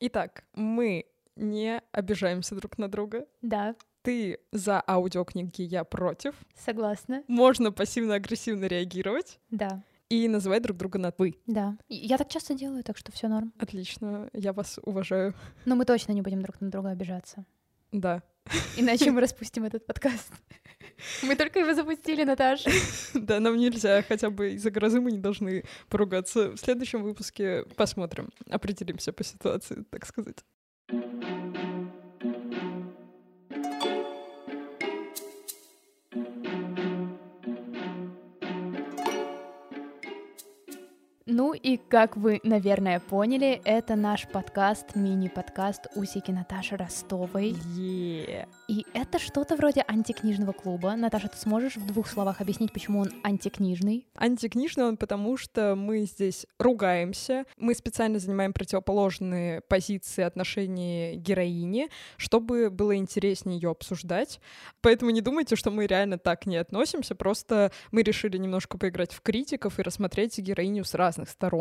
Итак, мы не обижаемся друг на друга. Да, Ты за аудиокниги, я против. согласна. Можно пассивно-агрессивно реагировать Да, и называть друг друга на «вы». да. Я так часто делаю, так что все норм. Отлично, я вас уважаю. Но мы точно не будем друг на друга обижаться. Да. Иначе мы распустим этот подкаст. Мы только его запустили, Наташа. Да, нам нельзя, хотя бы из-за грозы мы не должны поругаться. В следующем выпуске посмотрим, определимся по ситуации, так сказать. И как вы, наверное, поняли, это наш подкаст, мини-подкаст «Усики Наташи Ростовой». Е. И это что-то вроде антикнижного клуба. Наташа, ты сможешь в двух словах объяснить, почему он антикнижный? Антикнижный он потому, что мы здесь ругаемся, мы специально занимаем противоположные позиции отношений героини, чтобы было интереснее ее обсуждать. Поэтому не думайте, что мы реально так не относимся, просто мы решили немножко поиграть в критиков и рассмотреть героиню с разных сторон.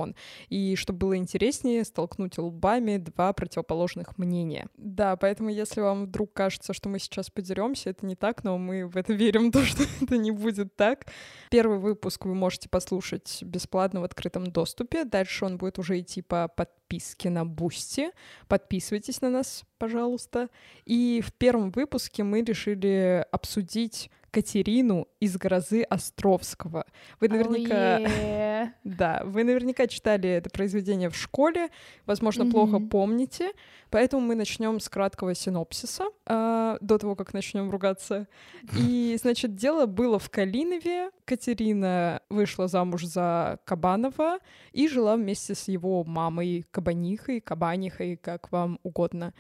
И чтобы было интереснее, столкнуть лбами два противоположных мнения. Да, поэтому если вам вдруг кажется, что мы сейчас подеремся, это не так, но мы в это верим, то, что это не будет так. Первый выпуск вы можете послушать бесплатно в открытом доступе. Дальше он будет уже идти по подписке на Boosty. Подписывайтесь на нас, пожалуйста. И в первом выпуске мы решили обсудить Катерину из «Грозы Островского». Вы наверняка... Да, вы наверняка читали это произведение в школе, возможно, плохо помните, поэтому мы начнем с краткого синопсиса а, до того, как начнем ругаться. И, значит, дело было в Калинове. Катерина вышла замуж за Кабанова и жила вместе с его мамой Кабанихой, Кабанихой, как вам угодно.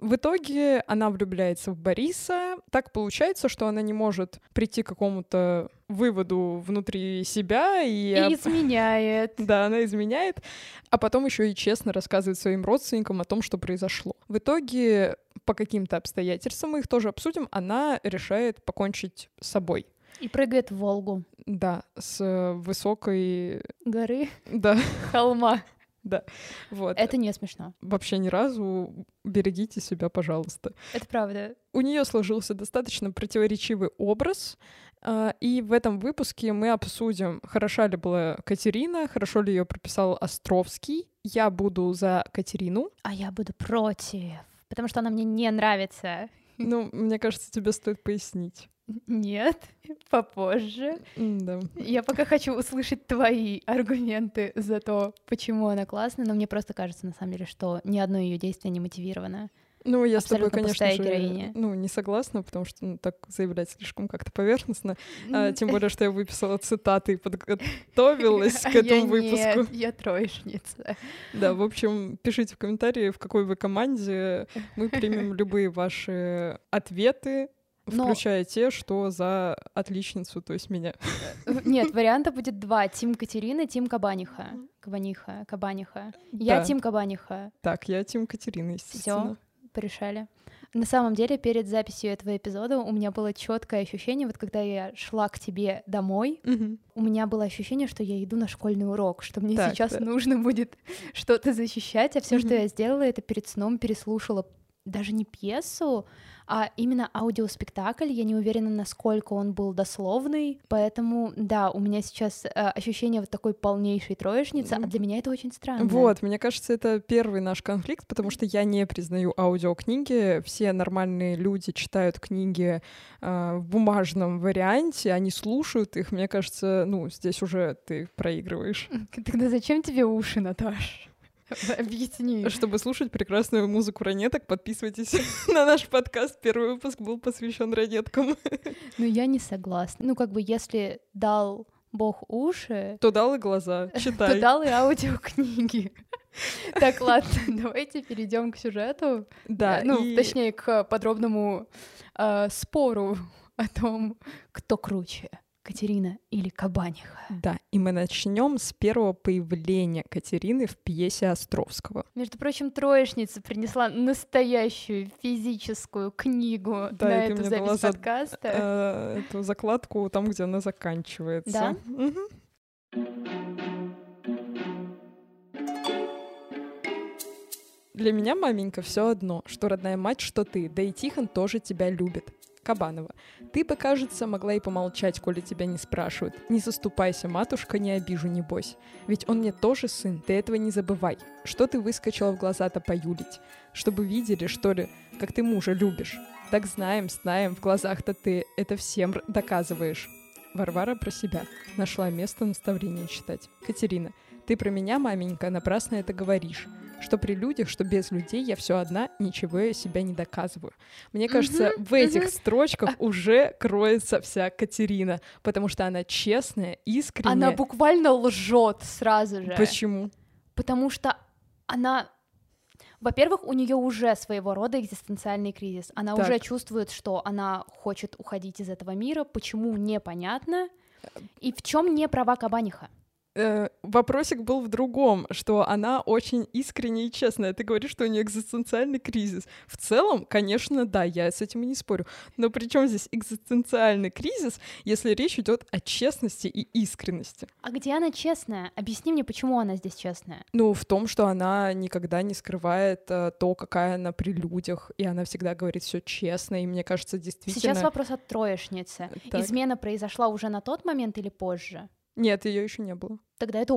В итоге она влюбляется в Бориса. Так получается, что она не может прийти к какому-то выводу внутри себя и, И изменяет. да, она изменяет, а потом еще и честно рассказывает своим родственникам о том, что произошло. В итоге, по каким-то обстоятельствам, мы их тоже обсудим, она решает покончить с собой. И прыгает в Волгу. Да, с высокой... Горы, Да, холма. вот. Это не смешно. Вообще ни разу берегите себя, пожалуйста. Это правда. У нее сложился достаточно противоречивый образ, а, и в этом выпуске мы обсудим, хороша ли была Катерина, хорошо ли ее прописал Островский. Я буду за Катерину. А я буду против. Потому что она мне не нравится. Ну, мне кажется, тебе стоит пояснить. Нет, попозже. Да. Я пока хочу услышать твои аргументы за то, почему она классная, но мне просто кажется, на самом деле, что ни одно ее действие не мотивировано. Ну, я с тобой, Абсолютно конечно же, героиня. ну, не согласна, потому что ну, так заявлять слишком как-то поверхностно. А, тем более, что я выписала цитаты и подготовилась к А я этому выпуску. Нет, я троечница. Да, в общем, пишите в комментарии, в какой вы команде. Мы примем любые ваши ответы, Но- включая те, что за отличницу, то есть меня. Нет, варианта будет два. Тим Катерина, Тим Кабаниха. Кабаниха, Кабаниха. Я Да. Тим Кабаниха. Так, я Тим Катерина, естественно. Порешали. На самом деле, перед записью этого эпизода у меня было четкое ощущение, вот когда я шла к тебе домой, Мгм. у меня было ощущение, что я иду на школьный урок, что мне Так, сейчас да. нужно будет что-то защищать, а все, что Мгм. я сделала, это перед сном переслушала даже не пьесу, а именно аудиоспектакль. Я не уверена, насколько он был дословный, поэтому, да, у меня сейчас э, ощущение вот такой полнейшей троечницы, а для меня это очень странно. Вот, мне кажется, это первый наш конфликт, потому что я не признаю аудиокниги. Все нормальные люди читают книги э, в бумажном варианте, они слушают их. Мне кажется, ну, здесь уже ты проигрываешь. Тогда зачем тебе уши, Наташ? Объясни. Чтобы слушать прекрасную музыку ранеток, подписывайтесь на наш подкаст. Первый выпуск был посвящен ранеткам. Ну, я не согласна. Ну, как бы, если дал Бог уши, То дал и глаза. то Читай. дал и аудиокниги. Так, ладно, давайте перейдем к сюжету. Да, Э, ну, и- точнее, к подробному э, спору о том, кто круче, Катерина или Кабаниха. Да, и мы начнем с первого появления Катерины в пьесе Островского. Между прочим, троечница принесла настоящую физическую книгу Да, на эту запись за- подкаста. Э, Эту закладку там, где она заканчивается. Да? Для меня, маменька, все одно, что родная мать, что ты, да и Тихон тоже тебя любит. Кабанова. Ты бы, кажется, могла и помолчать, коли тебя не спрашивают. Не заступайся, матушка, не обижу, небось. Ведь он мне тоже сын, ты этого не забывай. Что ты выскочила в глаза-то поюлить? Чтобы видели, что ли, как ты мужа любишь. Так знаем, знаем, в глазах-то ты это всем доказываешь. Варвара про себя. Нашла место наставления читать. Катерина. Ты про меня, маменька, напрасно это говоришь что при людях, что без людей я все одна, ничего себя не доказываю. Мне кажется, в этих строчках а... уже кроется вся Катерина, потому что она честная, искренняя. Она буквально лжет сразу же. Почему? Потому что она во-первых, у нее уже своего рода экзистенциальный кризис. Она так. уже чувствует, что она хочет уходить из этого мира. Почему непонятно? И в чем не права Кабаниха? Э, вопросик был в другом, что она очень искренняя и честная. Ты говоришь, что у нее экзистенциальный кризис. В целом, конечно, да, я с этим и не спорю. Но при чем здесь экзистенциальный кризис, если речь идет о честности и искренности? А где она честная? Объясни мне, почему она здесь честная? Ну, в том, что она никогда не скрывает э, то, какая она при людях, и она всегда говорит все честно, и мне кажется, действительно... Сейчас вопрос от троечницы. Так. Измена произошла уже на тот момент или позже? Нет, ее еще не было. Тогда это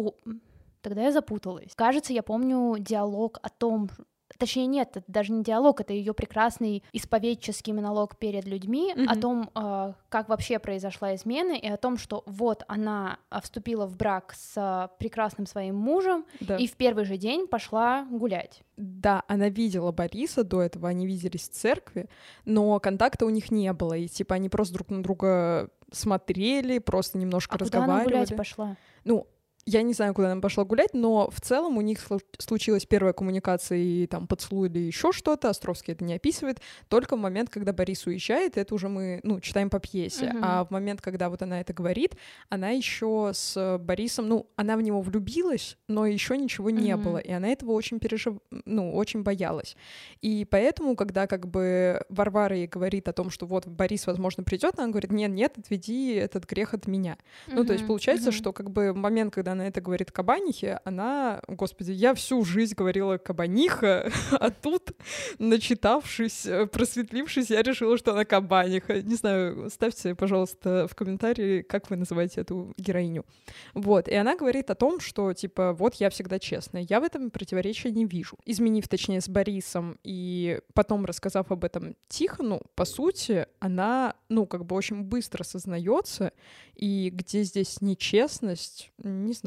Тогда я запуталась. Кажется, я помню диалог о том, точнее нет, это даже не диалог, это ее прекрасный исповедческий монолог перед людьми mm-hmm. о том, э, как вообще произошла измена и о том, что вот она а, вступила в брак с э, прекрасным своим мужем да. и в первый же день пошла гулять. Да, она видела Бориса до этого, они виделись в церкви, но контакта у них не было, и типа они просто друг на друга смотрели, просто немножко а разговаривали. Куда она гулять пошла? Ну, я не знаю, куда она пошла гулять, но в целом у них случилась первая коммуникация и там поцелуй или еще что-то. Островский это не описывает. Только в момент, когда Борис уезжает, это уже мы, ну, читаем по пьесе. Uh-huh. А в момент, когда вот она это говорит, она еще с Борисом, ну, она в него влюбилась, но еще ничего не uh-huh. было, и она этого очень пережив, ну, очень боялась. И поэтому, когда как бы Варвара ей говорит о том, что вот Борис, возможно, придет, она говорит, нет, нет, отведи этот грех от меня. Uh-huh. Ну, то есть получается, uh-huh. что как бы момент, когда она это говорит кабанихе, она, господи, я всю жизнь говорила кабаниха, а тут, начитавшись, э, просветлившись, я решила, что она кабаниха. Не знаю, ставьте, пожалуйста, в комментарии, как вы называете эту героиню. Вот, и она говорит о том, что, типа, вот я всегда честная, я в этом противоречия не вижу. Изменив, точнее, с Борисом и потом рассказав об этом Тихону, по сути, она, ну, как бы очень быстро сознается, и где здесь нечестность, не знаю.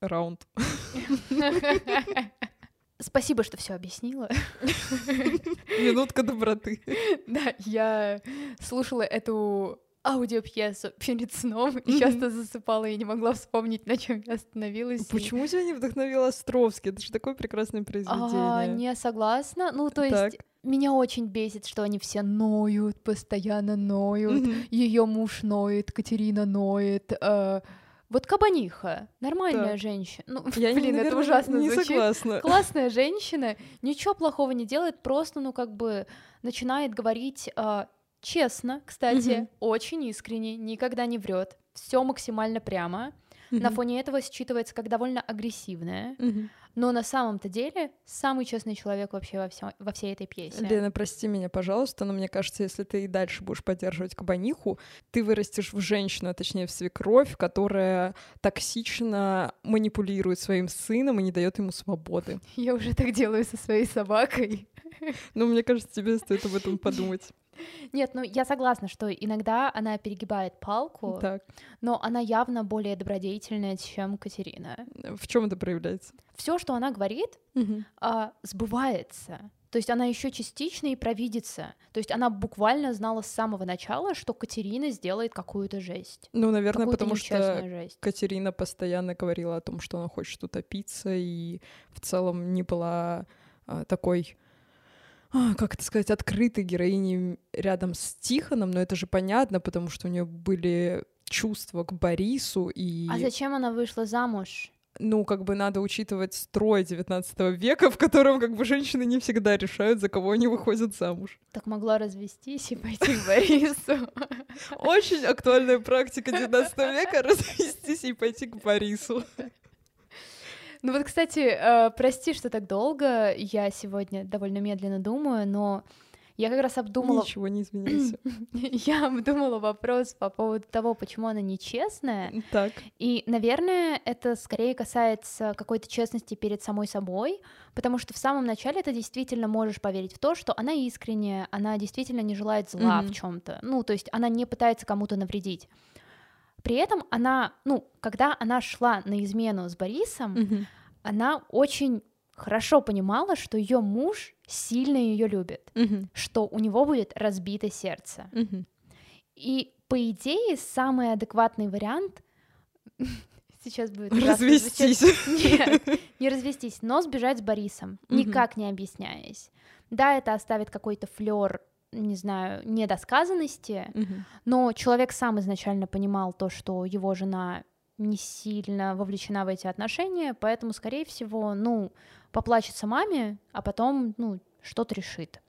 Раунд. Спасибо, что все объяснила. Минутка доброты. Да, я слушала эту аудиопьесу перед сном и часто засыпала и не могла вспомнить, на чем я остановилась. Почему тебя не вдохновил Островский? Это же такое прекрасное произведение. А, не согласна. Ну, то есть меня очень бесит, что они все ноют, постоянно ноют. Ее муж ноет, Катерина ноет. Вот кабаниха, нормальная да. женщина. Ну, я блин, не, наверное, это ужасно не звучит. Согласна. Классная женщина, ничего плохого не делает, просто, ну, как бы начинает говорить э, честно, кстати, угу. очень искренне, никогда не врет, все максимально прямо. Угу. На фоне этого считывается как довольно агрессивная. Угу но на самом-то деле самый честный человек вообще во, всем, во всей этой пьесе. Лена, прости меня, пожалуйста, но мне кажется, если ты и дальше будешь поддерживать кабаниху, ты вырастешь в женщину, а точнее в свекровь, которая токсично манипулирует своим сыном и не дает ему свободы. Я уже так делаю со своей собакой. Ну, мне кажется, тебе стоит об этом подумать. Нет, ну я согласна, что иногда она перегибает палку, так. но она явно более добродетельная, чем Катерина. В чем это проявляется? Все, что она говорит, угу. а, сбывается. То есть она еще частично и провидится. То есть она буквально знала с самого начала, что Катерина сделает какую-то жесть. Ну, наверное, потому что жесть. Катерина постоянно говорила о том, что она хочет утопиться, и в целом не была а, такой как это сказать, открытой героиней рядом с Тихоном, но это же понятно, потому что у нее были чувства к Борису и... А зачем она вышла замуж? Ну, как бы надо учитывать строй 19 века, в котором как бы женщины не всегда решают, за кого они выходят замуж. Так могла развестись и пойти к Борису. Очень актуальная практика 19 века — развестись и пойти к Борису. Ну вот, кстати, э, прости, что так долго, я сегодня довольно медленно думаю, но я как раз обдумала... Ничего не изменился. Я обдумала вопрос по поводу того, почему она нечестная. Так. И, наверное, это скорее касается какой-то честности перед самой собой, потому что в самом начале ты действительно можешь поверить в то, что она искренняя, она действительно не желает зла Мгм. в чем-то. Ну, то есть она не пытается кому-то навредить. При этом она, ну, когда она шла на измену с Борисом, Мгм. она очень хорошо понимала, что ее муж сильно ее любит, Мгм. что у него будет разбито сердце. Мгм. И по идее самый адекватный вариант сейчас будет звучать. Развестись. Нет, не развестись, но сбежать с Борисом, никак не объясняясь. Да, это оставит какой-то флер, не знаю, недосказанности, Мгм. но человек сам изначально понимал то, что его жена не сильно вовлечена в эти отношения, поэтому, скорее всего, ну, поплачется маме, а потом, ну, что-то решит.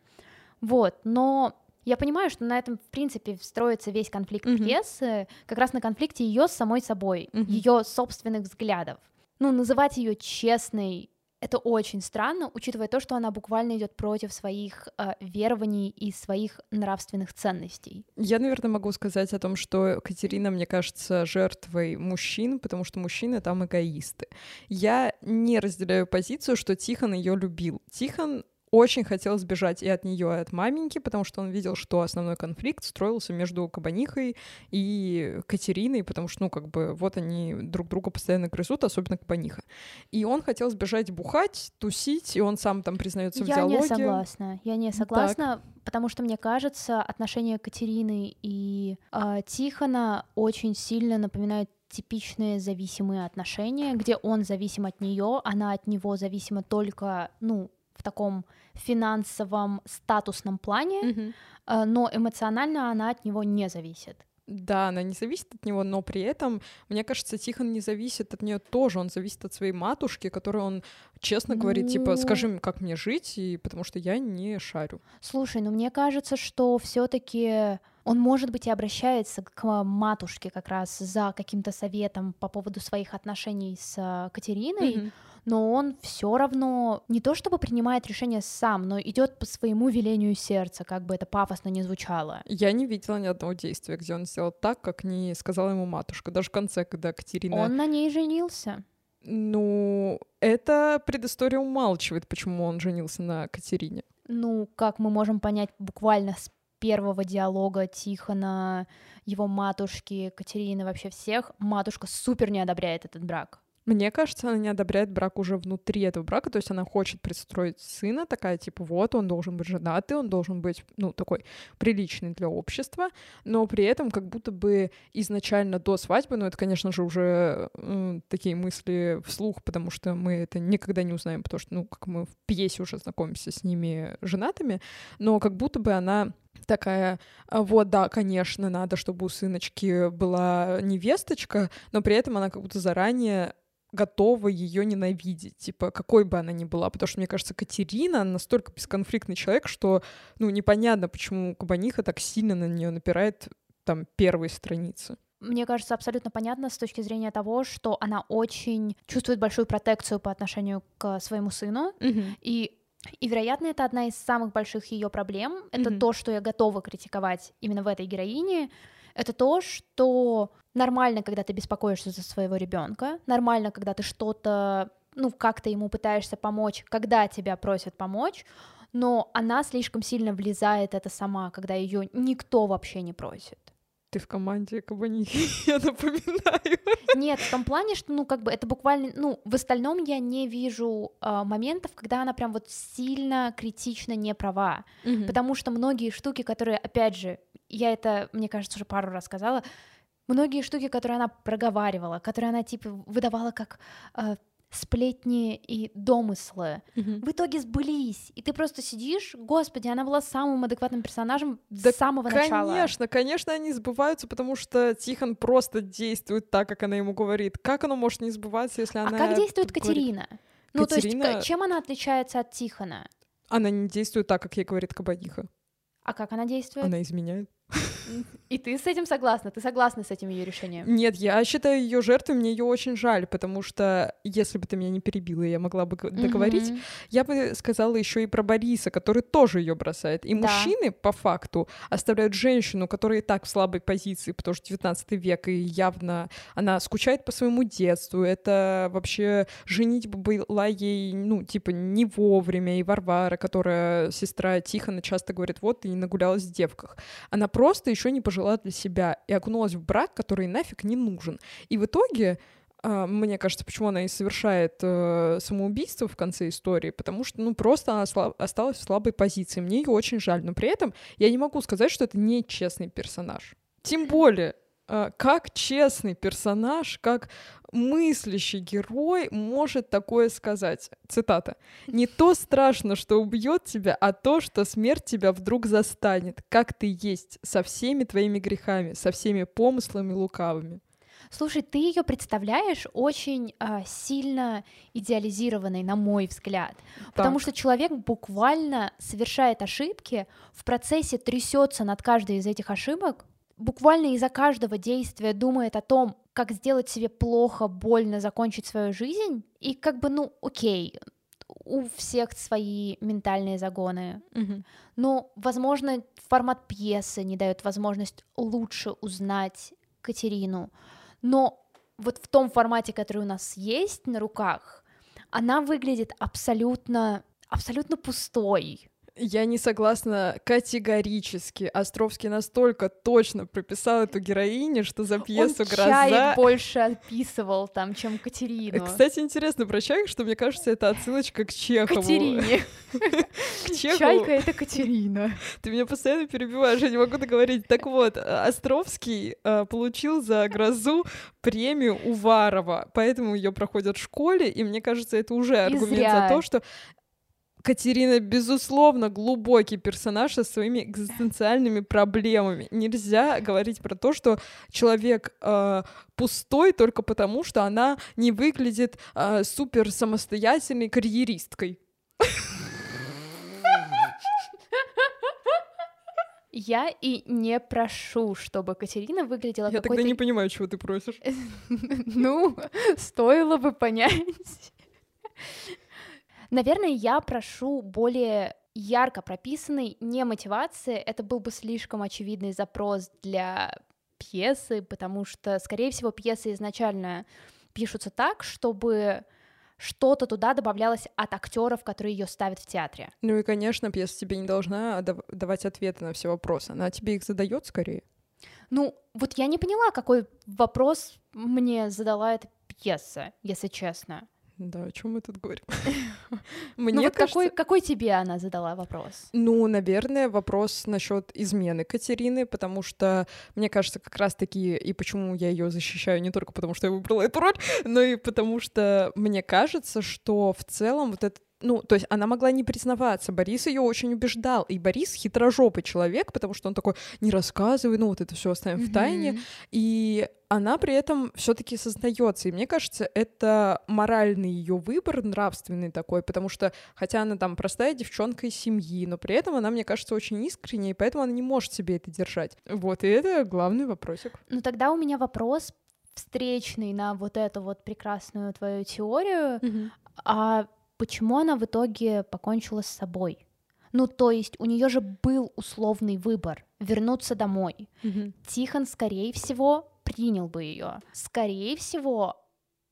Вот, но я понимаю, что на этом, в принципе, строится весь конфликт Мгм. пьесы, как раз на конфликте ее с самой собой, Мгм. ее собственных взглядов. Ну, называть ее честной это очень странно, учитывая то, что она буквально идет против своих э, верований и своих нравственных ценностей. Я, наверное, могу сказать о том, что Катерина, мне кажется, жертвой мужчин, потому что мужчины там эгоисты. Я не разделяю позицию, что Тихон ее любил. Тихон очень хотел сбежать и от нее, и от маменьки, потому что он видел, что основной конфликт строился между Кабанихой и Катериной, потому что, ну, как бы, вот они друг друга постоянно грызут, особенно Кабаниха. И он хотел сбежать бухать, тусить, и он сам там признается в Я диалоге. не согласна. Я не согласна, потому что мне кажется, отношения Катерины и э, Тихона очень сильно напоминают типичные зависимые отношения, где он зависим от нее, она от него зависима только, ну, в таком финансовом статусном плане, э, но эмоционально она от него не зависит. Да, она не зависит от него, но при этом, мне кажется, Тихон не зависит от нее тоже. Он зависит от своей матушки, которой он честно говорит, типа, Ну. скажи мне, как мне жить, и потому что я не шарю. Слушай, ну мне кажется, что все-таки он, может быть, и обращается к матушке как раз за каким-то советом по поводу своих отношений с э, Катериной, Мгм. Но он все равно не то чтобы принимает решение сам, но идет по своему велению сердца, как бы это пафосно не звучало. Я не видела ни одного действия, где он сделал так, как не сказала ему матушка. Даже в конце, когда Катерина... Он на ней женился. Ну, это предыстория умалчивает, почему он женился на Катерине. Ну, как мы можем понять буквально с первого диалога Тихона, его матушки, Катерины, вообще всех, матушка супер не одобряет этот брак. Мне кажется, она не одобряет брак уже внутри этого брака, то есть она хочет пристроить сына, такая, типа, вот, он должен быть женатый, он должен быть, ну, такой приличный для общества, но при этом как будто бы изначально до свадьбы, ну, это, конечно же, уже м, такие мысли вслух, потому что мы это никогда не узнаем, потому что, ну, как мы в пьесе уже знакомимся с ними женатыми, но как будто бы она такая, «А, вот, да, конечно, надо, чтобы у сыночки была невесточка, но при этом она как будто заранее готова ее ненавидеть, типа, какой бы она ни была, потому что, мне кажется, Катерина настолько бесконфликтный человек, что, ну, непонятно, почему Кабаниха так сильно на нее напирает там первые страницы. Мне кажется, абсолютно понятно с точки зрения того, что она очень чувствует большую протекцию по отношению к своему сыну, и и, вероятно, это одна из самых больших ее проблем. Это Мгм. то, что я готова критиковать именно в этой героине. Это то, что нормально, когда ты беспокоишься за своего ребенка, нормально, когда ты что-то, ну, как-то ему пытаешься помочь, когда тебя просят помочь, но она слишком сильно влезает это сама, когда ее никто вообще не просит. Ты в команде Кабанихи, я напоминаю. Нет, в том плане, что, ну, как бы это буквально, ну, в остальном я не вижу а, моментов, когда она прям вот сильно критично не права, потому что многие штуки, которые, опять же, я это, мне кажется, уже пару раз сказала, многие штуки, которые она проговаривала, которые она, типа, выдавала как а, сплетни и домыслы, Мгм. в итоге сбылись, и ты просто сидишь, господи, она была самым адекватным персонажем Да, с самого начала. Конечно, конечно, они сбываются, потому что Тихон просто действует так, как она ему говорит. Как оно может не сбываться, если А она... как действует говорит- Катерина? Ну, то есть, чем она отличается от Тихона? Она не действует так, как ей говорит Кабаниха. А как она действует? Она изменяет. И ты с этим согласна? Ты согласна с этим ее решением? Нет, я считаю ее жертвой, мне ее очень жаль, потому что если бы ты меня не перебила, я могла бы договорить, mm-hmm. я бы сказала еще и про Бориса, который тоже ее бросает. И да. мужчины, по факту, оставляют женщину, которая и так в слабой позиции, потому что 19 век, и явно она скучает по своему детству. Это вообще женитьба была ей, ну, типа, не вовремя. И Варвара, которая сестра Тихона, часто говорит, вот, ты не нагулялась в девках. Она просто еще не пожила жила для себя и окунулась в брак, который нафиг не нужен. И в итоге Uh, мне кажется, почему она и совершает uh, самоубийство в конце истории, потому что, ну, просто она осталась в слабой позиции. Мне ее очень жаль, но при этом я не могу сказать, что это нечестный персонаж. Тем более, uh, как честный персонаж, как мыслящий герой может такое сказать? Цитата. «Не то страшно, что убьет тебя, а то, что смерть тебя вдруг застанет, как ты есть, со всеми твоими грехами, со всеми помыслами лукавыми». Слушай, ты ее представляешь очень а, сильно идеализированной, на мой взгляд, так. потому что человек буквально совершает ошибки, в процессе трясется над каждой из этих ошибок, буквально из-за каждого действия думает о том, как сделать себе плохо, больно закончить свою жизнь, и как бы, ну, окей, у всех свои ментальные загоны. Mm-hmm. Но, возможно, формат пьесы не дает возможность лучше узнать Катерину. Но вот в том формате, который у нас есть на руках, она выглядит абсолютно, абсолютно пустой. Я не согласна категорически. Островский настолько точно прописал эту героиню, что за пьесу Он «Гроза...» Чаек больше описывал там, чем Катерину. Кстати, интересно про Чаек, что мне кажется, это отсылочка к Чехову. Катерине. К Чехову. Чайка — это Катерина. Ты меня постоянно перебиваешь, я не могу договорить. Так вот, Островский э, получил за «Грозу» премию Уварова, поэтому ее проходят в школе, и мне кажется, это уже аргумент за то, что Катерина, безусловно, глубокий персонаж со своими экзистенциальными проблемами. Нельзя говорить про то, что человек э, пустой только потому, что она не выглядит э, супер самостоятельной карьеристкой. Я и не прошу, чтобы Катерина выглядела Я тогда не понимаю, чего ты просишь. Ну, стоило бы понять. Наверное, я прошу более ярко прописанной не мотивации, это был бы слишком очевидный запрос для пьесы, потому что, скорее всего, пьесы изначально пишутся так, чтобы что-то туда добавлялось от актеров, которые ее ставят в театре. Ну и, конечно, пьеса тебе не должна давать ответы на все вопросы, она тебе их задает скорее. Ну, вот я не поняла, какой вопрос мне задала эта пьеса, если честно. Да, о чем мы тут говорим? Мне ну вот кажется... какой, какой тебе она задала вопрос? Ну, наверное, вопрос насчет измены Катерины, потому что мне кажется, как раз-таки и почему я ее защищаю не только потому, что я выбрала эту роль, но и потому что мне кажется, что в целом вот этот ну, то есть она могла не признаваться, Борис ее очень убеждал, и Борис хитрожопый человек, потому что он такой, не рассказывай, ну, вот это все оставим mm-hmm. в тайне, и она при этом все-таки сознается, и мне кажется, это моральный ее выбор, нравственный такой, потому что, хотя она там простая девчонка из семьи, но при этом она, мне кажется, очень искренняя, и поэтому она не может себе это держать. Вот, и это главный вопросик. Ну, тогда у меня вопрос встречный на вот эту вот прекрасную твою теорию, mm-hmm. а почему она в итоге покончила с собой. Ну, то есть у нее же был условный выбор вернуться домой. Mm-hmm. Тихон, скорее всего, принял бы ее. Скорее всего,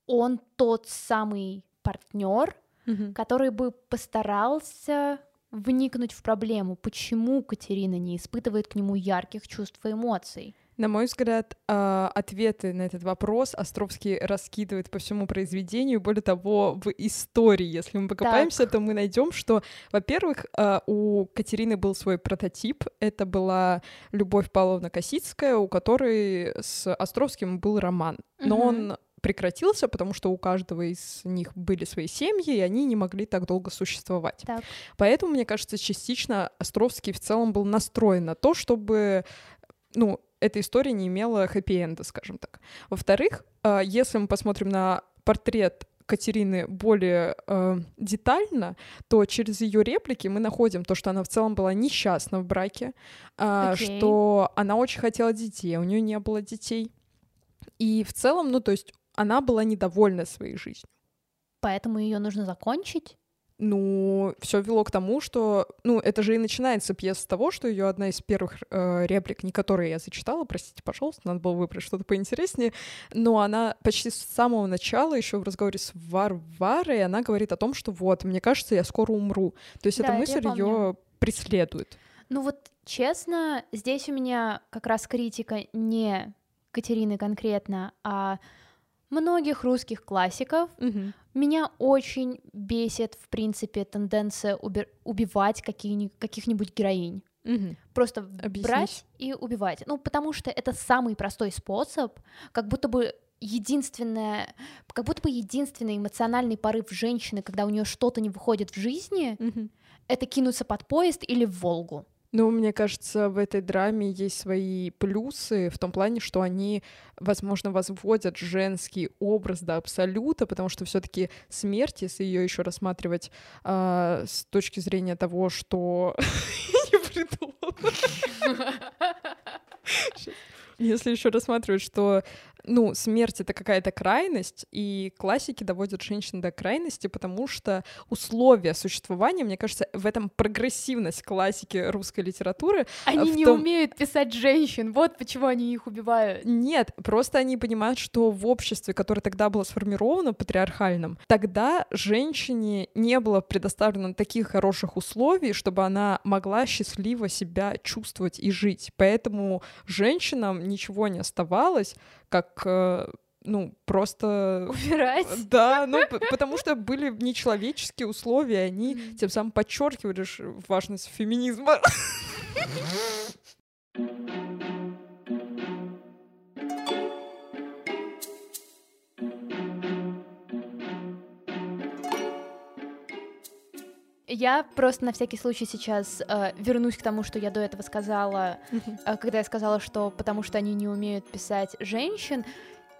он тот самый партнер, mm-hmm. который бы постарался вникнуть в проблему, почему Катерина не испытывает к нему ярких чувств и эмоций. На мой взгляд, а, ответы на этот вопрос Островский раскидывает по всему произведению. Более того, в истории, если мы покопаемся, так. то мы найдем, что, во-первых, а, у Катерины был свой прототип. Это была Любовь Павловна Косицкая, у которой с Островским был роман. Но угу. он прекратился, потому что у каждого из них были свои семьи, и они не могли так долго существовать. Так. Поэтому, мне кажется, частично Островский в целом был настроен на то, чтобы ну, эта история не имела хэппи-энда, скажем так. Во-вторых, а, если мы посмотрим на портрет Катерины более э, детально, то через ее реплики мы находим то, что она в целом была несчастна в браке, э, Окей. что она очень хотела детей, у нее не было детей. И в целом, ну, то есть она была недовольна своей жизнью. Поэтому ее нужно закончить. Ну, все вело к тому, что, ну, это же и начинается пьеса с того, что ее одна из первых э, реплик, не которые я зачитала, простите, пожалуйста, надо было выбрать что-то поинтереснее, но она почти с самого начала, еще в разговоре с Варварой, она говорит о том, что вот, мне кажется, я скоро умру. То есть Да, эта мысль ее преследует. Ну вот, честно, здесь у меня как раз критика не Катерины конкретно, а многих русских классиков. Мгм. Меня очень бесит, в принципе, тенденция уби- убивать каких-нибудь героинь. Мгм. Просто Объяснись. брать и убивать. Ну, потому что это самый простой способ, как будто бы единственное, как будто бы единственный эмоциональный порыв женщины, когда у нее что-то не выходит в жизни, Мгм. это кинуться под поезд или в Волгу. Ну, мне кажется, в этой драме есть свои плюсы в том плане, что они, возможно, возводят женский образ до абсолюта, потому что все-таки смерть, если ее еще рассматривать а, с точки зрения того, что не придумала. Если еще рассматривать, что ну, смерть это какая-то крайность, и классики доводят женщин до крайности, потому что условия существования, мне кажется, в этом прогрессивность классики русской литературы. Они в не том- умеют писать женщин, вот почему они их убивают. Нет, просто они понимают, что в обществе, которое тогда было сформировано, патриархальном, тогда женщине не было предоставлено таких хороших условий, чтобы она могла счастливо себя чувствовать и жить. Поэтому женщинам ничего не оставалось, как э, ну, просто... Убирать. Да, ну, потому что были нечеловеческие условия, они Мгм. тем самым подчеркивали важность феминизма. Я просто на всякий случай сейчас э, вернусь к тому, что я до этого сказала, э, когда я сказала, что потому что они не умеют писать женщин.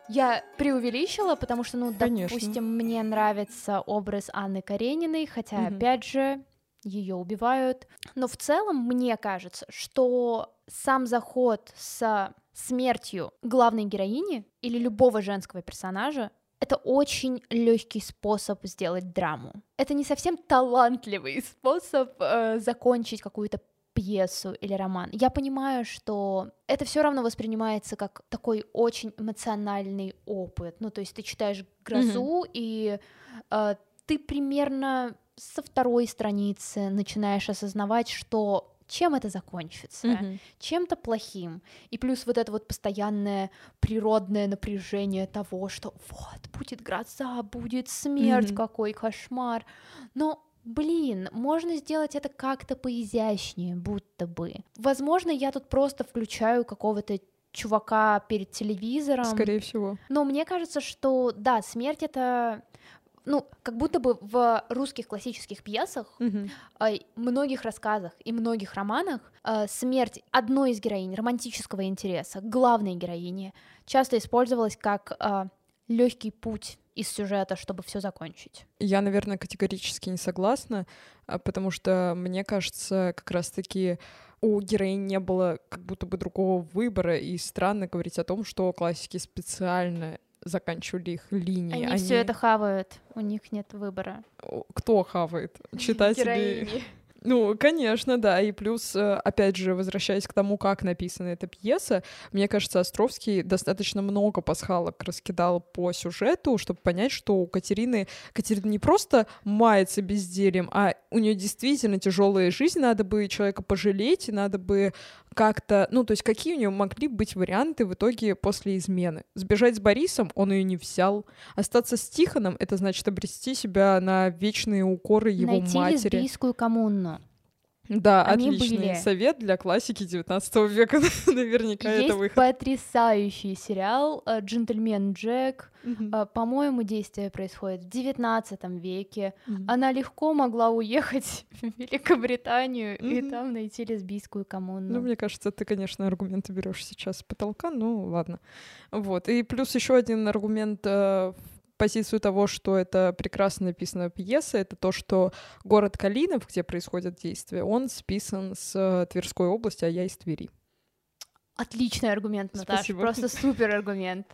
Я преувеличила, потому что, ну, Конечно. допустим, мне нравится образ Анны Карениной, хотя, Мгм. опять же, ее убивают. Но в целом мне кажется, что сам заход с смертью главной героини или любого женского персонажа это очень легкий способ сделать драму. Это не совсем талантливый способ э, закончить какую-то пьесу или роман. Я понимаю, что это все равно воспринимается как такой очень эмоциональный опыт. Ну, то есть ты читаешь грозу, и э, ты примерно со второй страницы начинаешь осознавать, что чем это закончится Мгм. чем-то плохим. И плюс вот это вот постоянное природное напряжение того, что вот, будет гроза, будет смерть, Мгм. какой кошмар. Но Блин, можно сделать это как-то поизящнее, будто бы. Возможно, я тут просто включаю какого-то чувака перед телевизором. Скорее всего. Но мне кажется, что да, смерть это ну, как будто бы в русских классических пьесах Мгм. э, многих рассказах и многих романах э, смерть одной из героинь романтического интереса, главной героини, часто использовалась как легкий путь из сюжета, чтобы все закончить. Я, наверное, категорически не согласна, а, потому что, мне кажется, как раз-таки у героинь не было как будто бы другого выбора, и странно говорить о том, что классики специально заканчивали их линии. Они, все это хавают, у них нет выбора. Кто хавает? Читатели? Героини. Ну, конечно, да. И плюс, э, опять же, возвращаясь к тому, как написана эта пьеса, мне кажется, Островский достаточно много пасхалок раскидал по сюжету, чтобы понять, что у Катерины... Катерина не просто мается бездельем, а у нее действительно тяжелая жизнь, надо бы человека пожалеть, и надо бы как-то... Ну, то есть какие у нее могли быть варианты в итоге после измены? Сбежать с Борисом он ее не взял. Остаться с Тихоном — это значит обрести себя на вечные укоры его Найти матери. лесбийскую коммуну. Да, Они отличный были. совет для классики 19 века. Наверняка это Есть выход. потрясающий сериал э, «Джентльмен Джек». Э, По-моему, действие происходит в XIX веке. Мгм. Она легко могла уехать в Великобританию и Мгм. там найти лесбийскую коммуну. Ну, мне кажется, ты, конечно, аргументы берешь сейчас с потолка, ну ладно. Вот. И плюс еще один аргумент э, позицию того, что это прекрасно написанная пьеса, это то, что город Калинов, где происходят действия, он списан с э, Тверской области, а я из Твери. Отличный аргумент, Наташа, Спасибо. просто супер аргумент.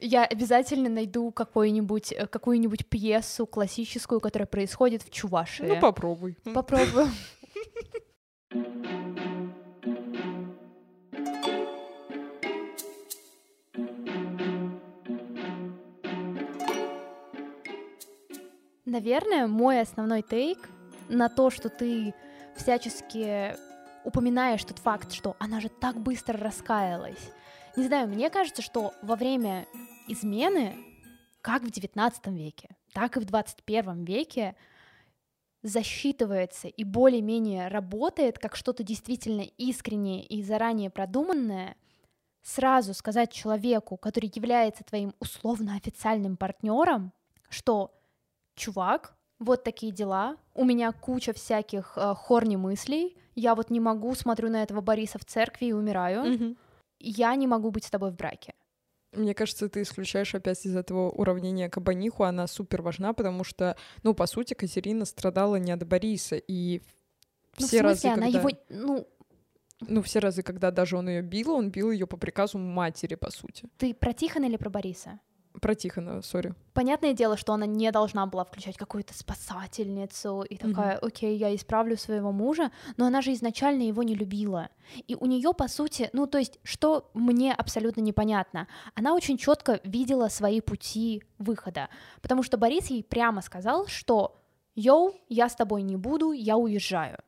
Я обязательно найду какую-нибудь э, какую-нибудь пьесу классическую, которая происходит в Чувашии. Ну, попробуй. Попробую. Наверное, мой основной тейк на то, что ты всячески упоминаешь тот факт, что она же так быстро раскаялась. Не знаю, мне кажется, что во время измены, как в XIX веке, так и в 21 веке, засчитывается и более-менее работает как что-то действительно искреннее и заранее продуманное, сразу сказать человеку, который является твоим условно официальным партнером, что чувак, вот такие дела, у меня куча всяких э, хорни мыслей, я вот не могу, смотрю на этого Бориса в церкви и умираю, Мгм. я не могу быть с тобой в браке. Мне кажется, ты исключаешь опять из этого уравнения Кабаниху, она супер важна, потому что, ну, по сути, Катерина страдала не от Бориса, и Ну, все в разы, она когда... его, ну, Ну, все разы, когда даже он ее бил, он бил ее по приказу матери, по сути. ты про Тихона или про Бориса? Про Тихона, сори. Понятное дело, что она не должна была включать какую-то спасательницу и такая, окей, я исправлю своего мужа, но она же изначально его не любила. И у нее, по сути, ну, то есть, что мне абсолютно непонятно, она очень четко видела свои пути выхода, потому что Борис ей прямо сказал, что «Йоу, я с тобой не буду, я уезжаю».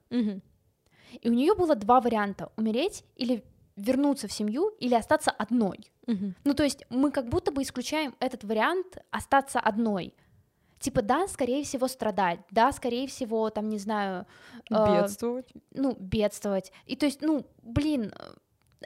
И у нее было два варианта — умереть или вернуться в семью, или остаться одной. Ну, то есть мы как будто бы исключаем этот вариант остаться одной. Типа, да, скорее всего, страдать, да, скорее всего, там, не знаю, э, Бедствовать. ну, бедствовать. И то есть, ну, блин,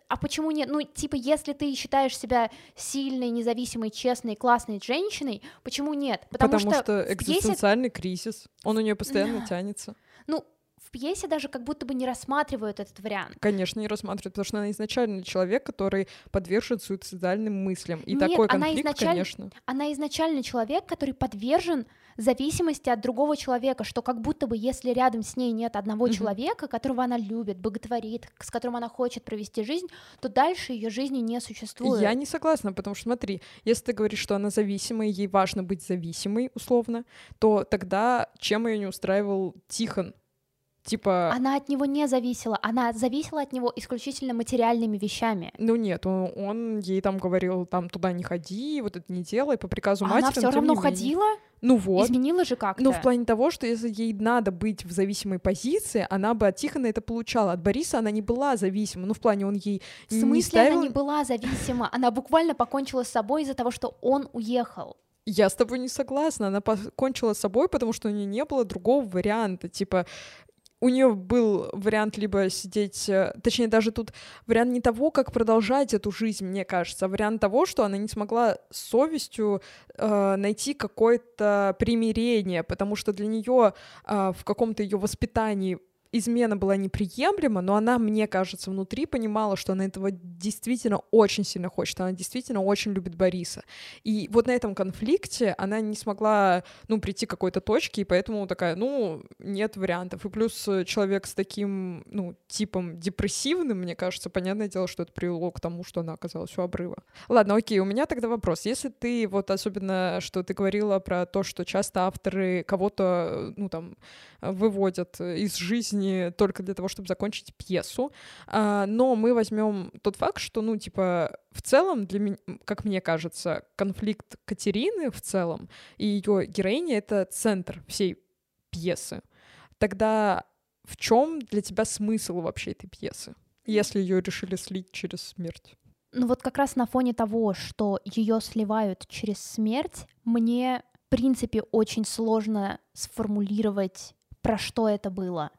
а почему нет? Ну, типа, если ты считаешь себя сильной, независимой, честной, классной женщиной, почему нет? Потому, что, в пьесе, экзистенциальный кризис, он у нее постоянно тянется. ну, в пьесе даже как будто бы не рассматривают этот вариант. Конечно, не рассматривает, потому что она изначально человек, который подвержен суицидальным мыслям. И Нет, такой она конфликт, изначально- конечно. Она изначально человек, который подвержен зависимости от другого человека, что как будто бы если рядом с ней нет одного Мгм. человека, которого она любит, боготворит, с которым она хочет провести жизнь, то дальше ее жизни не существует. Я не согласна, потому что смотри, если ты говоришь, что она зависимая, ей важно быть зависимой, условно, то тогда чем ее не устраивал Тихон? Типа, Она от него не зависела, она зависела от него исключительно материальными вещами. ну нет, он, он ей там говорил, там туда не ходи, вот это не делай, по приказу А матери. она все равно не ходила, Ну вот. изменила же как-то. Ну, в плане того, что если ей надо быть в зависимой позиции, она бы от Тихона это получала. От Бориса она не была зависима. Ну, в плане он ей в не смысле ставил... она не была зависима? Она буквально покончила с собой из-за того, что он уехал. Я с тобой не согласна. Она покончила с собой, потому что у нее не было другого варианта. Типа, у нее был вариант либо сидеть, э, точнее, даже тут вариант не того, как продолжать эту жизнь, мне кажется, а вариант того, что она не смогла с совестью э, найти какое-то примирение, потому что для нее в каком-то ее воспитании измена была неприемлема, но она, мне кажется, внутри понимала, что она этого действительно очень сильно хочет, она действительно очень любит Бориса. И вот на этом конфликте она не смогла, ну, прийти к какой-то точке, и поэтому такая, ну, нет вариантов. И плюс э, человек с таким, ну, типом депрессивным, мне кажется, понятное дело, что это привело к тому, что она оказалась у обрыва. Ладно, окей, у меня тогда вопрос. Если ты, вот особенно, что ты говорила про то, что часто авторы кого-то, ну, там, выводят из жизни только для того, чтобы закончить пьесу, а, но мы возьмем тот факт, что, ну, типа, в целом, для меня, как мне кажется, конфликт Катерины в целом и ее героиня — это центр всей пьесы. Тогда в чем для тебя смысл вообще этой пьесы, если ее решили слить через смерть? Ну вот как раз на фоне того, что ее сливают через смерть, мне, в принципе, очень сложно сформулировать, про что это было,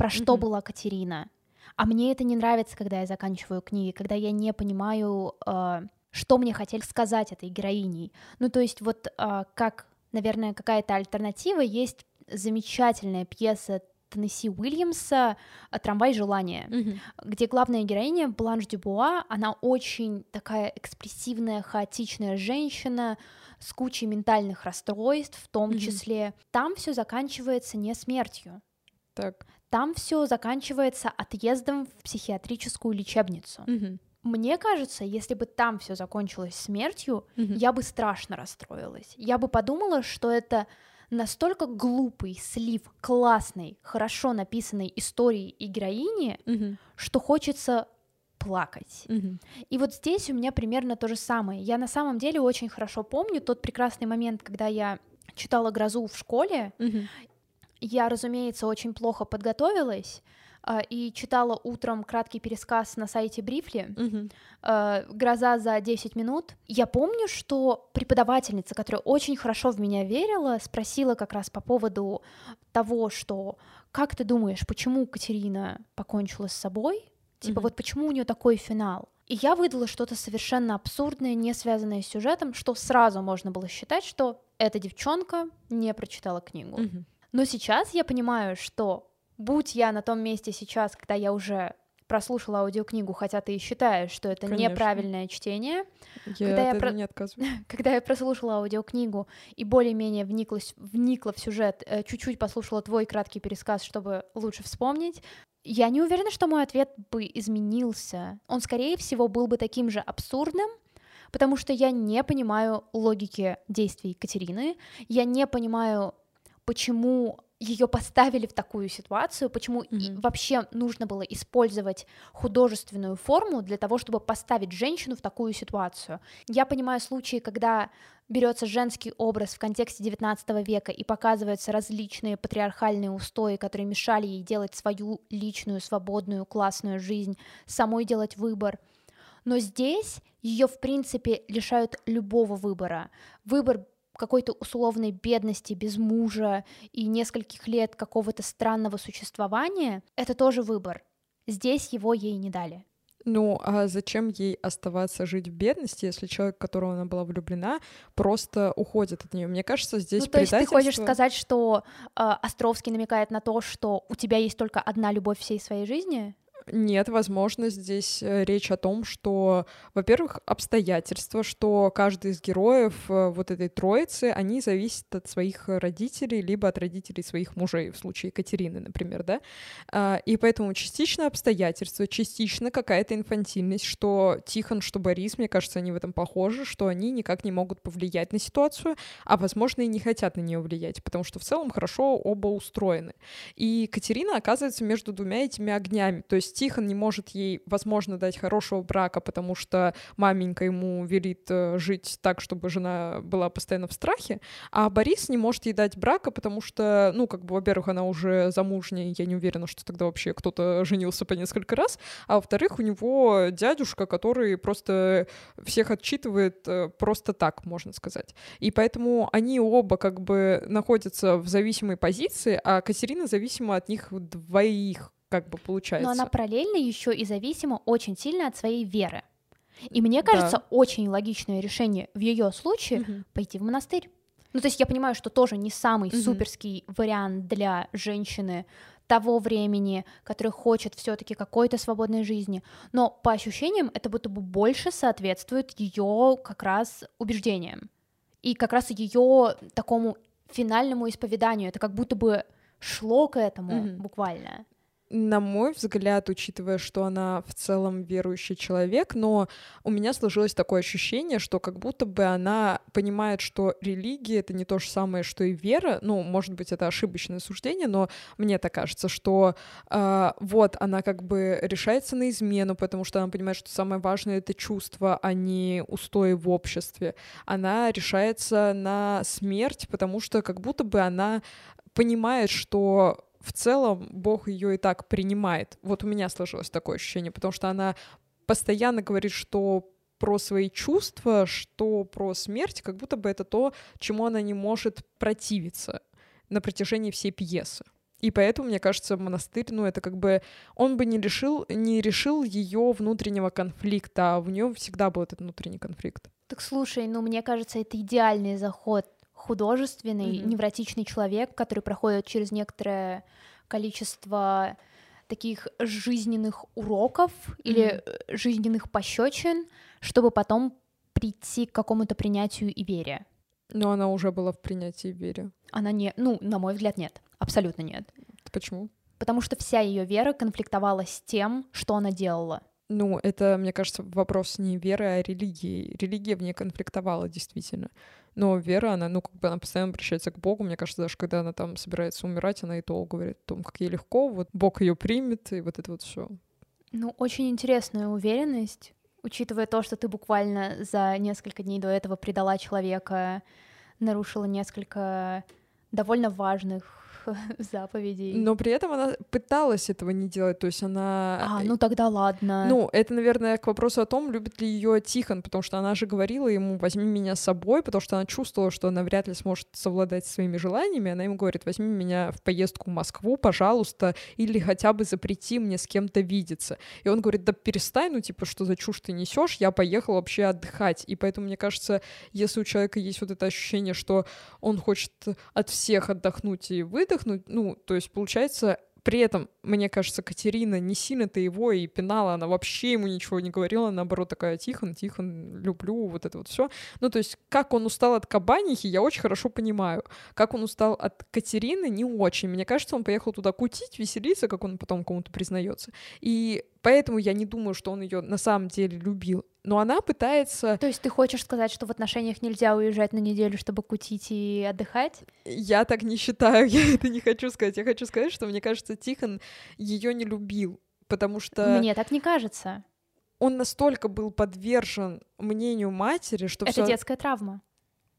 про что Мгм. была Катерина. А мне это не нравится, когда я заканчиваю книги, когда я не понимаю, э, что мне хотели сказать этой героиней. Ну то есть вот э, как, наверное, какая-то альтернатива, есть замечательная пьеса Теннесси Уильямса «Трамвай желания», Мгм. где главная героиня Бланш Дюбуа, она очень такая экспрессивная, хаотичная женщина с кучей ментальных расстройств, в том Мгм. числе. Там все заканчивается не смертью. Так. Там все заканчивается отъездом в психиатрическую лечебницу. Мгм. Мне кажется, если бы там все закончилось смертью, Мгм. я бы страшно расстроилась. Я бы подумала, что это настолько глупый слив классной, хорошо написанной истории и героини, Мгм. что хочется плакать. Мгм. И вот здесь у меня примерно то же самое. Я на самом деле очень хорошо помню тот прекрасный момент, когда я читала «Грозу» в школе. Мгм. Я, разумеется, очень плохо подготовилась а, и читала утром краткий пересказ на сайте Брифли. Э, «Гроза за 10 минут». Я помню, что преподавательница, которая очень хорошо в меня верила, спросила как раз по поводу того, что «Как ты думаешь, почему Катерина покончила с собой? Типа Мгм. вот почему у нее такой финал?» И я выдала что-то совершенно абсурдное, не связанное с сюжетом, что сразу можно было считать, что эта девчонка не прочитала книгу. Мгм. Но сейчас я понимаю, что будь я на том месте сейчас, когда я уже прослушала аудиокнигу, хотя ты и считаешь, что это Конечно. неправильное чтение, Я Когда я про- не отказываюсь. когда я прослушала аудиокнигу и более-менее вниклась, вникла в сюжет, э, чуть-чуть послушала твой краткий пересказ, чтобы лучше вспомнить, я не уверена, что мой ответ бы изменился. Он, скорее всего, был бы таким же абсурдным, потому что я не понимаю логики действий Катерины, я не понимаю, почему ее поставили в такую ситуацию, почему Мгм. вообще нужно было использовать художественную форму для того, чтобы поставить женщину в такую ситуацию. Я понимаю случаи, когда берется женский образ в контексте XIX века и показываются различные патриархальные устои, которые мешали ей делать свою личную, свободную, классную жизнь, самой делать выбор. Но здесь ее, в принципе, лишают любого выбора. Выбор какой-то условной бедности, без мужа и нескольких лет какого-то странного существования — это тоже выбор. Здесь его ей не дали. Ну, а зачем ей оставаться жить в бедности, если человек, в которого она была влюблена, просто уходит от нее? Мне кажется, здесь ну, то есть ты хочешь предательство- сказать, что э, Островский намекает на то, что у тебя есть только одна любовь всей своей жизни? Нет, возможно, здесь э, речь о том, что, во-первых, обстоятельства, что каждый из героев э, вот этой троицы, они зависят от своих родителей, либо от родителей своих мужей, в случае Екатерины, например, да, А, и поэтому частично обстоятельства, частично какая-то инфантильность, что Тихон, что Борис, мне кажется, они в этом похожи, что они никак не могут повлиять на ситуацию, а, возможно, и не хотят на нее влиять, потому что в целом хорошо оба устроены. И Катерина оказывается между двумя этими огнями. То есть Тихон не может ей, возможно, дать хорошего брака, потому что маменька ему велит э, жить так, чтобы жена была постоянно в страхе, а Борис не может ей дать брака, потому что, ну, как бы, во-первых, она уже замужняя, я не уверена, что тогда вообще кто-то женился по несколько раз, а во-вторых, у него дядюшка, который просто всех отчитывает э, просто так, можно сказать. И поэтому они оба как бы находятся в зависимой позиции, а Катерина зависима от них двоих, как бы получается. Но она параллельно еще и зависима очень сильно от своей веры. И мне Да. кажется, очень логичное решение в ее случае Мгм. пойти в монастырь. Ну, то есть я понимаю, что тоже не самый Мгм. суперский вариант для женщины того времени, которая хочет все-таки какой-то свободной жизни, но по ощущениям это будто бы больше соответствует ее как раз убеждениям и как раз ее такому финальному исповеданию. Это как будто бы шло к этому Мгм. буквально. На мой взгляд, учитывая, что она в целом верующий человек, но у меня сложилось такое ощущение, что как будто бы она понимает, что религия — это не то же самое, что и вера. Ну, может быть, это ошибочное суждение, но мне так кажется, что э, вот она как бы решается на измену, потому что она понимает, что самое важное — это чувство, а не устои в обществе. Она решается на смерть, потому что как будто бы она понимает, что в целом Бог ее и так принимает. Вот у меня сложилось такое ощущение, потому что она постоянно говорит, что про свои чувства, что про смерть, как будто бы это то, чему она не может противиться на протяжении всей пьесы. И поэтому, мне кажется, монастырь, ну, это как бы он бы не решил, не решил ее внутреннего конфликта, а в нем всегда был этот внутренний конфликт. Так слушай, ну мне кажется, это идеальный заход художественный, Мгм. невротичный человек, который проходит через некоторое количество таких жизненных уроков mm-hmm. или жизненных пощечин, чтобы потом прийти к какому-то принятию и вере. Но она уже была в принятии и вере. Она не, ну, на мой взгляд, нет, абсолютно нет. Почему? Потому что вся ее вера конфликтовала с тем, что она делала. Ну, это, мне кажется, вопрос не веры, а религии. Религия в ней конфликтовала, действительно. Но вера, она, ну, как бы она постоянно обращается к Богу. Мне кажется, даже когда она там собирается умирать, она и то говорит о том, как ей легко, вот Бог ее примет, и вот это вот все. Ну, очень интересная уверенность, учитывая то, что ты буквально за несколько дней до этого предала человека, нарушила несколько довольно важных заповедей. Но при этом она пыталась этого не делать, то есть она... А, ну тогда ладно. Ну, это, наверное, к вопросу о том, любит ли ее Тихон, потому что она же говорила ему, возьми меня с собой, потому что она чувствовала, что она вряд ли сможет совладать своими желаниями, она ему говорит, возьми меня в поездку в Москву, пожалуйста, или хотя бы запрети мне с кем-то видеться. И он говорит, да перестань, ну, типа, что за чушь ты несешь, я поехал вообще отдыхать. И поэтому, мне кажется, если у человека есть вот это ощущение, что он хочет от всех отдохнуть и выдохнуть, выдохнуть, ну, то есть, получается, при этом, мне кажется, Катерина не сильно-то его и пинала, она вообще ему ничего не говорила, наоборот, такая, Тихон, Тихон, люблю, вот это вот все. Ну, то есть, как он устал от Кабанихи, я очень хорошо понимаю. Как он устал от Катерины, не очень. Мне кажется, он поехал туда кутить, веселиться, как он потом кому-то признается. И поэтому я не думаю, что он ее на самом деле любил. Но она пытается... То есть ты хочешь сказать, что в отношениях нельзя уезжать на неделю, чтобы кутить и отдыхать? Я так не считаю, я это не хочу сказать. Я хочу сказать, что мне кажется, Тихон ее не любил, потому что... Мне так не кажется. Он настолько был подвержен мнению матери, что... Это всё... детская травма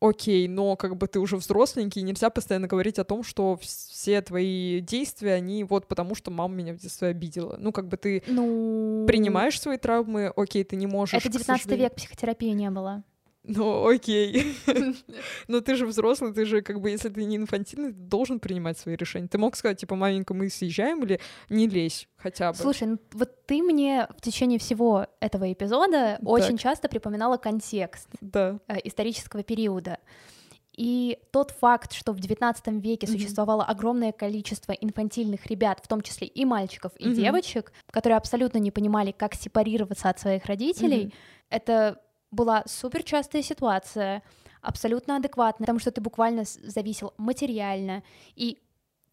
окей, но как бы ты уже взросленький, нельзя постоянно говорить о том, что все твои действия, они вот потому, что мама меня в детстве обидела. Ну, как бы ты ну... принимаешь свои травмы, окей, ты не можешь... Это 19 век, психотерапии не было. Ну, окей. Но ты же взрослый, ты же, как бы, если ты не инфантильный, ты должен принимать свои решения. Ты мог сказать, типа, маменька, мы съезжаем или не лезь хотя бы. Слушай, ну вот ты мне в течение всего этого эпизода так. очень часто припоминала контекст да. э, исторического периода. И тот факт, что в XIX веке mm-hmm. существовало огромное количество инфантильных ребят, в том числе и мальчиков, и mm-hmm. девочек, которые абсолютно не понимали, как сепарироваться от своих родителей, mm-hmm. это была супер частая ситуация, абсолютно адекватная, потому что ты буквально зависел материально и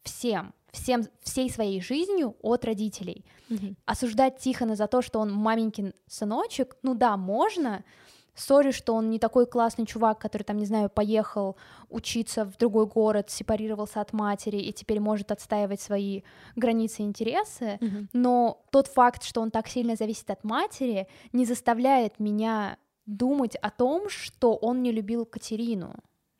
всем, всем, всей своей жизнью от родителей. Mm-hmm. Осуждать Тихона за то, что он маменькин сыночек, ну да, можно, Сори, что он не такой классный чувак, который, там, не знаю, поехал учиться в другой город, сепарировался от матери и теперь может отстаивать свои границы и интересы, mm-hmm. но тот факт, что он так сильно зависит от матери, не заставляет меня думать о том, что он не любил Катерину.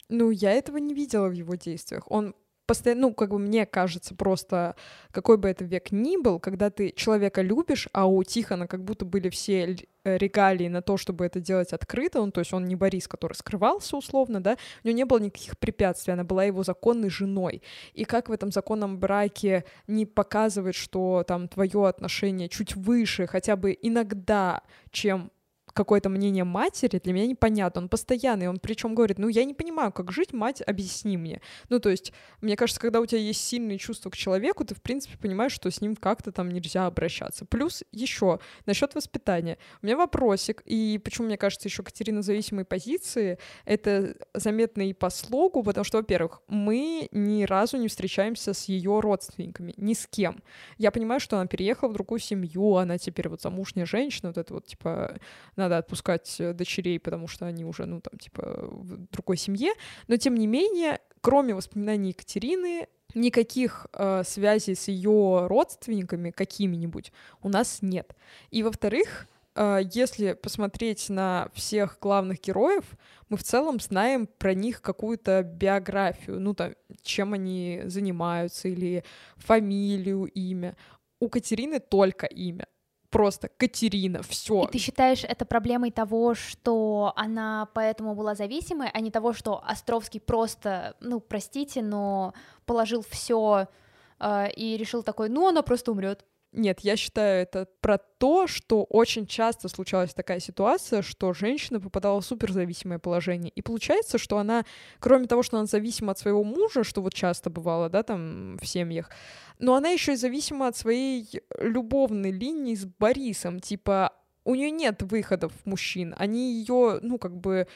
Ну, я этого не видела в его действиях. Он постоянно, ну, как бы мне кажется, просто какой бы это век ни был, когда ты человека любишь, а у Тихона как будто были все э, регалии на то, чтобы это делать открыто, он, то есть он не Борис, который скрывался условно, да, у него не было никаких препятствий, она была его законной женой. И как в этом законном браке не показывать, что там твое отношение чуть выше, хотя бы иногда, чем какое-то мнение матери для меня непонятно. Он постоянный, он причем говорит, ну я не понимаю, как жить, мать, объясни мне. Ну то есть, мне кажется, когда у тебя есть сильные чувства к человеку, ты в принципе понимаешь, что с ним как-то там нельзя обращаться. Плюс еще насчет воспитания. У меня вопросик, и почему мне кажется еще Катерина зависимой позиции, это заметно и по слогу, потому что, во-первых, мы ни разу не встречаемся с ее родственниками, ни с кем. Я понимаю, что она переехала в другую семью, она теперь вот замужняя женщина, вот это вот типа надо отпускать э, дочерей, потому что они уже, ну, там, типа, в другой семье. Но, тем не менее, кроме воспоминаний Екатерины, никаких э, связей с ее родственниками какими-нибудь у нас нет. И, во-вторых, э, если посмотреть на всех главных героев, мы в целом знаем про них какую-то биографию, ну, там, чем они занимаются, или фамилию, имя. У Катерины только имя просто Катерина, все. И ты считаешь это проблемой того, что она поэтому была зависимой, а не того, что Островский просто, ну, простите, но положил все э, и решил такой, ну, она просто умрет. Нет, я считаю это про то, что очень часто случалась такая ситуация, что женщина попадала в суперзависимое положение. И получается, что она, кроме того, что она зависима от своего мужа, что вот часто бывало, да, там в семьях, но она еще и зависима от своей любовной линии с Борисом. Типа, у нее нет выходов мужчин, они ее, ну, как бы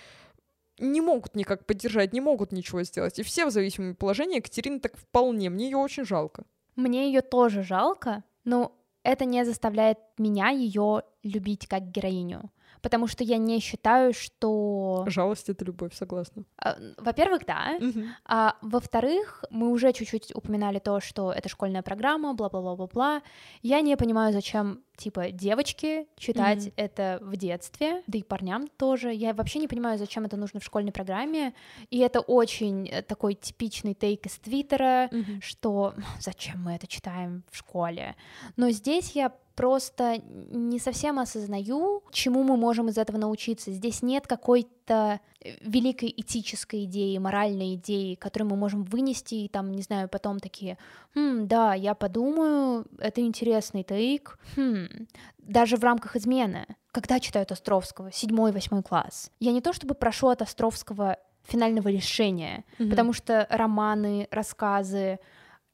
не могут никак поддержать, не могут ничего сделать. И все в зависимом положении. Екатерина так вполне. Мне ее очень жалко. Мне ее тоже жалко, но это не заставляет меня ее любить как героиню потому что я не считаю, что... Жалость — это любовь, согласна. А, во-первых, да. Мгм. А во-вторых, мы уже чуть-чуть упоминали то, что это школьная программа, бла-бла-бла-бла-бла. Я не понимаю, зачем, типа, девочке читать Мгм. это в детстве, да и парням тоже. Я вообще не понимаю, зачем это нужно в школьной программе. И это очень э, такой типичный тейк из Твиттера, Мгм. что зачем мы это читаем в школе. Но здесь я просто не совсем осознаю, чему мы можем из этого научиться. Здесь нет какой-то э, великой этической идеи, моральной идеи, которую мы можем вынести и там, не знаю, потом такие, хм, да, я подумаю, это интересный тейк, хм, даже в рамках измены. Когда читают Островского, седьмой, восьмой класс, я не то чтобы прошу от Островского финального решения, Мгм. потому что романы, рассказы,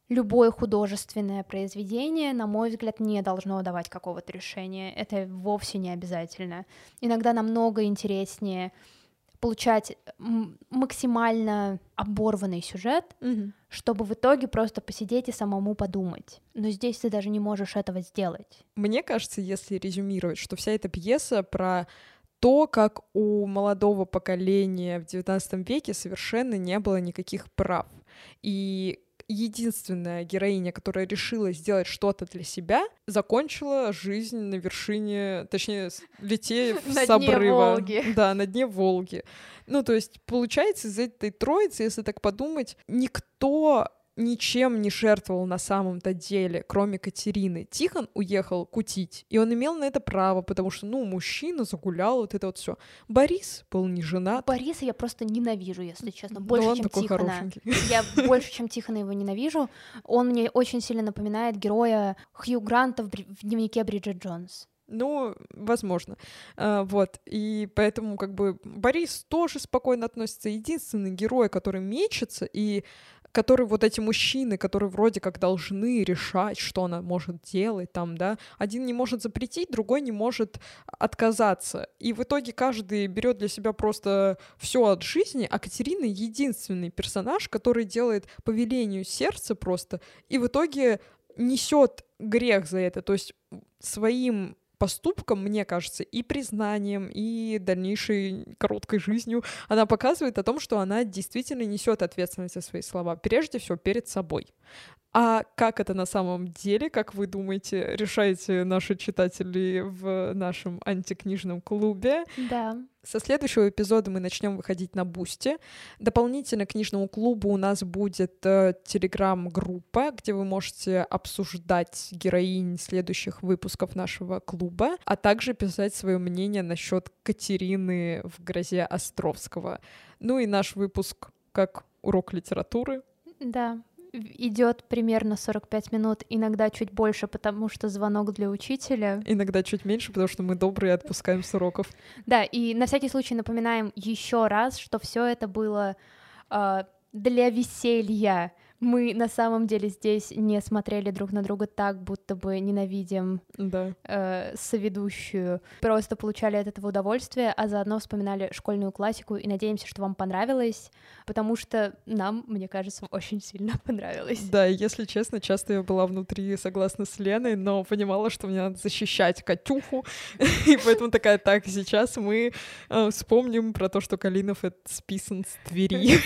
любое художественное произведение, на мой взгляд, не должно давать какого-то решения. Это вовсе не обязательно. Иногда намного интереснее получать максимально оборванный сюжет, Мгм. чтобы в итоге просто посидеть и самому подумать. Но здесь ты даже не можешь этого сделать. Мне кажется, если резюмировать, что вся эта пьеса про то, как у молодого поколения в XIX веке совершенно не было никаких прав. И единственная героиня, которая решила сделать что-то для себя, закончила жизнь на вершине, точнее, с- летев На с обрыва. Волги. Да, на дне Волги. Ну, то есть, получается, из этой троицы, если так подумать, никто ничем не жертвовал на самом-то деле, кроме Катерины. Тихон уехал кутить, и он имел на это право, потому что, ну, мужчина загулял, вот это вот все. Борис был не женат. Бориса я просто ненавижу, если честно, больше, он чем такой Тихона. хорошенький. Я больше, чем Тихона его ненавижу. Он мне очень сильно напоминает героя Хью Гранта в, в дневнике Бриджит Джонс. Ну, возможно. А, вот. И поэтому, как бы, Борис тоже спокойно относится. Единственный герой, который мечется, и который вот эти мужчины, которые вроде как должны решать, что она может делать там, да, один не может запретить, другой не может отказаться. И в итоге каждый берет для себя просто все от жизни, а Катерина единственный персонаж, который делает по велению сердца просто, и в итоге несет грех за это. То есть своим поступком, мне кажется, и признанием, и дальнейшей короткой жизнью, она показывает о том, что она действительно несет ответственность за свои слова, прежде всего перед собой. А как это на самом деле, как вы думаете, решаете наши читатели в нашем антикнижном клубе? Да. Со следующего эпизода мы начнем выходить на Boosty. Дополнительно к книжному клубу у нас будет э, телеграм-группа, где вы можете обсуждать героинь следующих выпусков нашего клуба, а также писать свое мнение насчет Катерины в грозе Островского. Ну и наш выпуск как урок литературы. Да. Идет примерно 45 минут, иногда чуть больше, потому что звонок для учителя. Иногда чуть меньше, потому что мы добрые и отпускаем с уроков. Да, и на всякий случай напоминаем еще раз, что все это было э, для веселья. Мы на самом деле здесь не смотрели друг на друга так, будто бы ненавидим Да. э, соведущую. Просто получали от этого удовольствие, а заодно вспоминали школьную классику и надеемся, что вам понравилось, потому что нам, мне кажется, очень сильно понравилось. Да, если честно, часто я была внутри согласна с Леной, но понимала, что мне надо защищать Катюху, и поэтому такая, так, сейчас мы э, вспомним про то, что Калинов — это списан с Твери.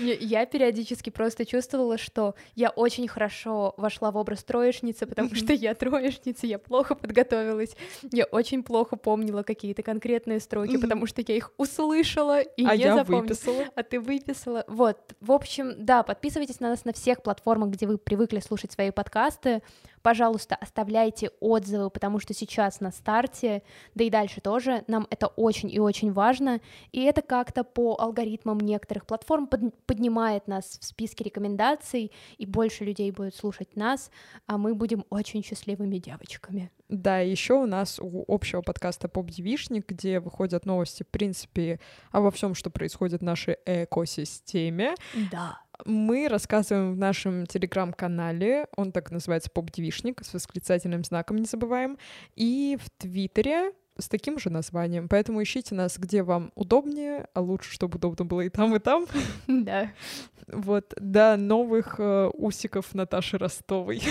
Не, Я периодически просто чувствовала, что я очень хорошо вошла в образ троечницы, потому что я троечница, я плохо подготовилась, я очень плохо помнила какие-то конкретные строки, потому что я их услышала и А не я запомнила. выписала. А ты выписала. Вот, в общем, да, подписывайтесь на нас на всех платформах, где вы привыкли слушать свои подкасты. Пожалуйста, оставляйте отзывы, потому что сейчас на старте, да и дальше тоже, нам это очень и очень важно, и это как-то по алгоритмам некоторых платформ под, поднимает нас в списке рекомендаций, и больше людей будет слушать нас, а мы будем очень счастливыми девочками. Да, еще у нас у общего подкаста Поп Девишник, где выходят новости, в принципе, обо всем, что происходит в нашей экосистеме. Да. Мы рассказываем в нашем телеграм-канале, он так называется Поп Девишник, с восклицательным знаком не забываем, и в Твиттере с таким же названием. Поэтому ищите нас, где вам удобнее, а лучше, чтобы удобно было и там, и там. Да. Вот, до новых э, усиков Наташи Ростовой.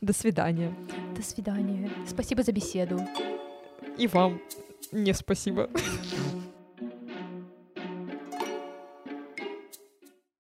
До свидания. До свидания. Спасибо за беседу. И вам не спасибо.